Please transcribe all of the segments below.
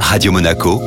Radio Monaco,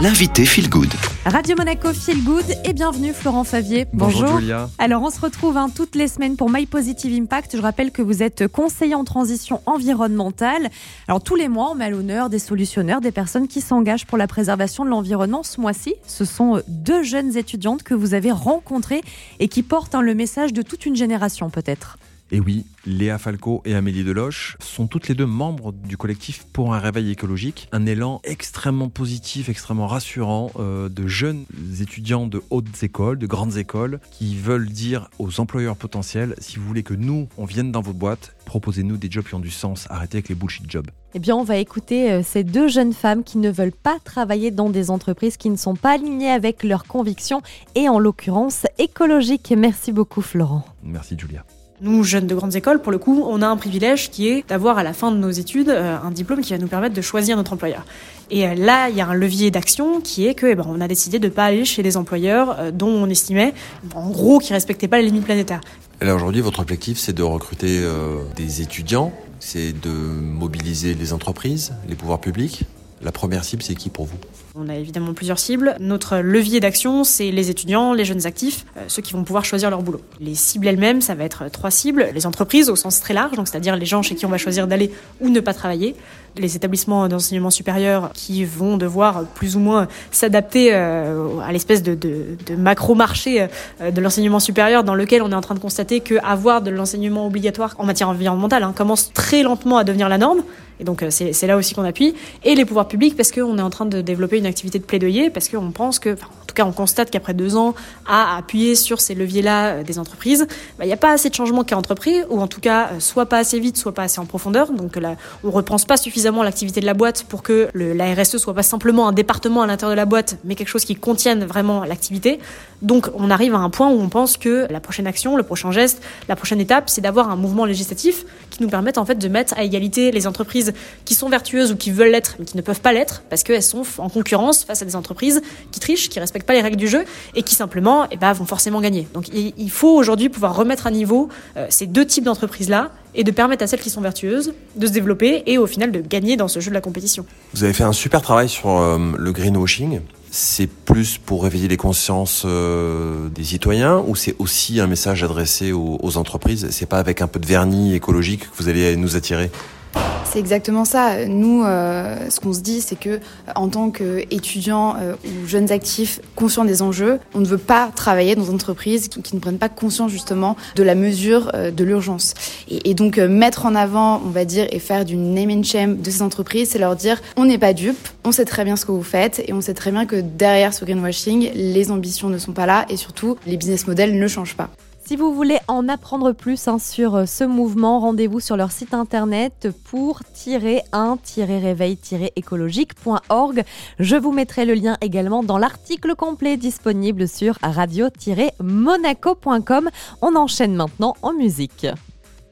l'invité Feel Good. Radio Monaco Feel Good et bienvenue Florent Favier. Bonjour, Julia. Alors on se retrouve hein, toutes les semaines pour My Positive Impact. Je rappelle que vous êtes conseiller en transition environnementale. Alors tous les mois on met à l'honneur des solutionneurs, des personnes qui s'engagent pour la préservation de l'environnement. Ce mois-ci, ce sont deux jeunes étudiantes que vous avez rencontrées et qui portent hein, le message de toute une génération peut-être. Et oui, Léa Falco et Amélie Deloche sont toutes les deux membres du collectif pour un réveil écologique. Un élan extrêmement positif, extrêmement rassurant euh, de jeunes étudiants de hautes écoles, de grandes écoles, qui veulent dire aux employeurs potentiels, si vous voulez que nous, on vienne dans votre boîte, proposez-nous des jobs qui ont du sens, arrêtez avec les bullshit jobs. Eh bien, on va écouter euh, ces deux jeunes femmes qui ne veulent pas travailler dans des entreprises qui ne sont pas alignées avec leurs convictions et en l'occurrence écologiques. Merci beaucoup Florent. Merci Julia. Nous, jeunes de grandes écoles, pour le coup, on a un privilège qui est d'avoir à la fin de nos études euh, un diplôme qui va nous permettre de choisir notre employeur. Et euh, là, il y a un levier d'action qui est que, eh ben, on a décidé de ne pas aller chez des employeurs euh, dont on estimait, en gros, qu'ils respectaient pas les limites planétaires. Là aujourd'hui, votre objectif, c'est de recruter des étudiants, c'est de mobiliser les entreprises, les pouvoirs publics? La première cible, c'est qui pour vous? On a évidemment plusieurs cibles. Notre levier d'action, c'est les étudiants, les jeunes actifs, euh, ceux qui vont pouvoir choisir leur boulot. Les cibles elles-mêmes, ça va être trois cibles. Les entreprises au sens très large, c'est-à-dire les gens chez qui on va choisir d'aller ou ne pas travailler. Les établissements d'enseignement supérieur qui vont devoir plus ou moins s'adapter euh, à l'espèce de, macro-marché euh, de l'enseignement supérieur dans lequel on est en train de constater qu'avoir de l'enseignement obligatoire en matière environnementale hein, commence très lentement à devenir la norme. Et donc c'est là aussi qu'on appuie. Et les pouvoirs publics parce qu'on est en train de développer une activité de plaidoyer parce qu'on pense que, en tout cas, on constate qu'après deux ans à appuyer sur ces leviers-là euh, des entreprises, bah, il n'y a pas assez de changements qui est entrepris, ou en tout cas, euh, soit pas assez vite, soit pas assez en profondeur. Donc là, on repense pas suffisamment l'activité de la boîte pour que la RSE soit pas simplement un département à l'intérieur de la boîte, mais quelque chose qui contienne vraiment l'activité. Donc on arrive à un point où on pense que la prochaine action, le prochain geste, la prochaine étape, c'est d'avoir un mouvement législatif qui nous permette en fait de mettre à égalité les entreprises qui sont vertueuses ou qui veulent l'être mais qui ne peuvent pas l'être parce qu'elles sont en concurrence face à des entreprises qui trichent, qui respectent pas les règles du jeu et qui simplement eh ben, vont forcément gagner. Donc il faut aujourd'hui pouvoir remettre à niveau euh, ces deux types d'entreprises-là et de permettre à celles qui sont vertueuses de se développer et au final de gagner dans ce jeu de la compétition. Vous avez fait un super travail sur euh, le greenwashing. C'est plus pour réveiller les consciences euh, des citoyens ou c'est aussi un message adressé aux, aux entreprises? C'est pas avec un peu de vernis écologique que vous allez nous attirer? C'est exactement ça. Nous, euh, ce qu'on se dit, c'est que euh, en tant qu'étudiants euh, ou jeunes actifs conscients des enjeux, on ne veut pas travailler dans des entreprises qui, ne prennent pas conscience justement de la mesure de l'urgence. Et, donc mettre en avant, on va dire, et faire du name and shame de ces entreprises, c'est leur dire on n'est pas dupes, on sait très bien ce que vous faites et on sait très bien que derrière ce greenwashing, les ambitions ne sont pas là et surtout les business models ne changent pas. Si vous voulez en apprendre plus hein, sur euh, ce mouvement, rendez-vous sur leur site internet pour un réveil écologiqueorg Je vous mettrai le lien également dans l'article complet disponible sur radio-monaco.com. On enchaîne maintenant en musique.